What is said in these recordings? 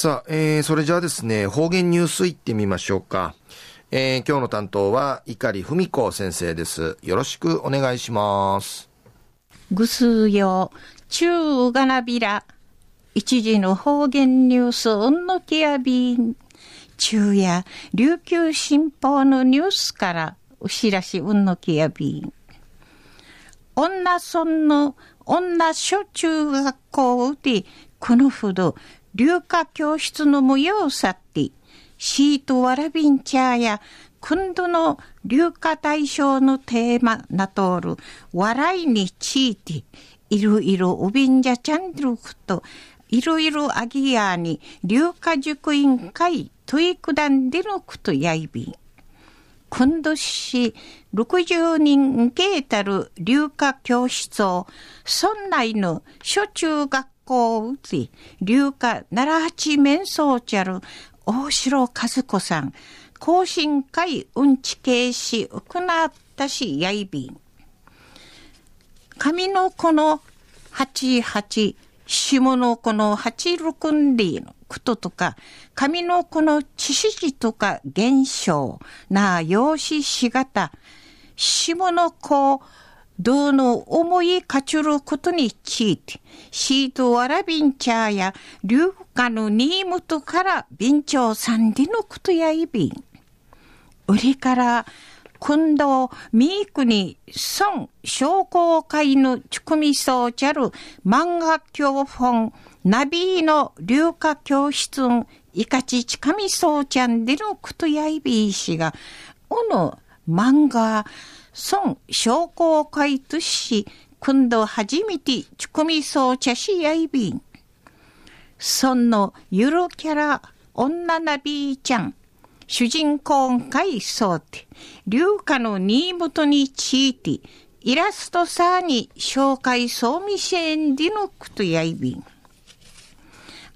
さあ、えー、それじゃあですね、方言ニュースいってみましょうか。えー、今日の担当は、碇文子先生です。よろしくお願いします。ぐすよ、中がなびら、一時の方言ニュース、うんのきやびん。中夜、琉球新報のニュースから、うしらしうんのきやびん。女村の女小中学校で、このほど、流化教室の模様さって、シートわらびんちゃや、今度の流化対象のテーマなとる、笑いについて、いろいろおびんじゃちゃんること、いろいろあぎやに、流化塾委員会、問いくだんでのことやいびん。今年60人けたる流化教室を、村内の小中学校校うち、流化奈良八面相ちゃる大城和子さん、更新会うんちけいし、うくなったしやいびん。上の子の八八、下の子の八六んでのこととか、上の子の知識とか現象な養子しがた、下の子、どうの思いかちることについて、シートわらびんちゃや、流化のニームとから便長さんでのことやいびん。売りから、今度、ミークに、孫商工会のチュクミソーチャル、漫画教本、ナビーの流化教室ん、いかちちかみそうちゃんでのことやいびいしが、おの漫画、孫商工会とし、今度初めてチュクミソーチャしやいびん。そのゆるキャラ、女ナビーちゃん、主人公会そうて、流化の新元について、イラストさに紹介そうみせんでのことやいびん。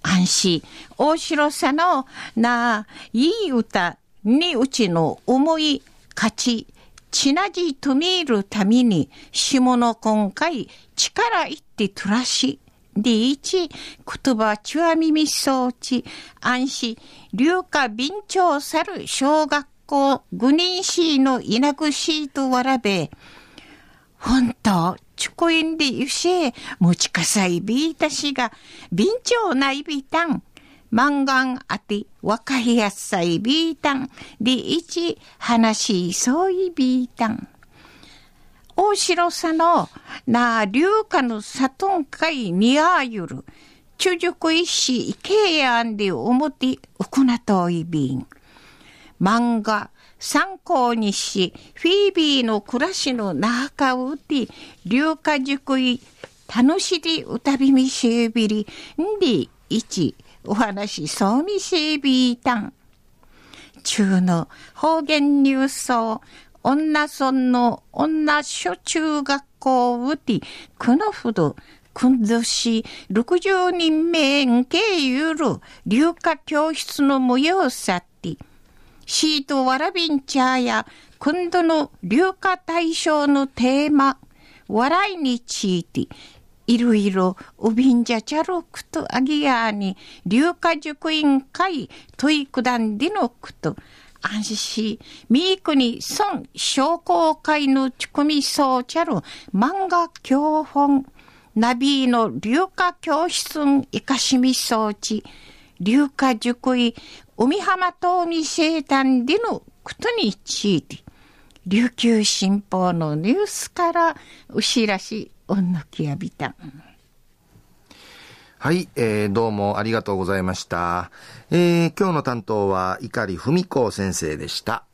安心、大城さのなあ、いい歌にうちの思い、勝ち、ちなじとみるために、下の今回、力いってとらし、で一、言葉ちわ耳装置、安心、流化便長さる小学校、愚人市の稲ぐしとわらべ、本当、チュコインでゆし、持ちかさいびいたしが、便長ないびたん、マンガンあて、若いやさいびいたん、で一、話しそういびいたん。大城さの、な、流下の里んかいにあゆる、中熟一子、いけやんでおもて、うくなといびん。漫画、参考にし、フィービーの暮らしの中をうて、流化塾い、楽しり歌びみしびり、んで、一、お話そうみしびいたん。中の方言ニュースを、女村の女小中学校うて、くのふど、くんどし、60人目んけゆる、流化教室の模様さって、シートわらびんちゃや、今度の流化対象のテーマ、笑いについて、いろいろおびんじゃちゃるくとあぎやに、流化塾員会問いくだんでのくと、安心、みーくに孫商工会のちくみそうちゃる漫画教本、ナビーの流化教室んいかしみ装置、流化塾医、海浜東美生誕でのことについて、琉球新報のニュースからうしらしおんのきやびた。はい、えー、どうもありがとうございました。えー、今日の担当は碇文子先生でした。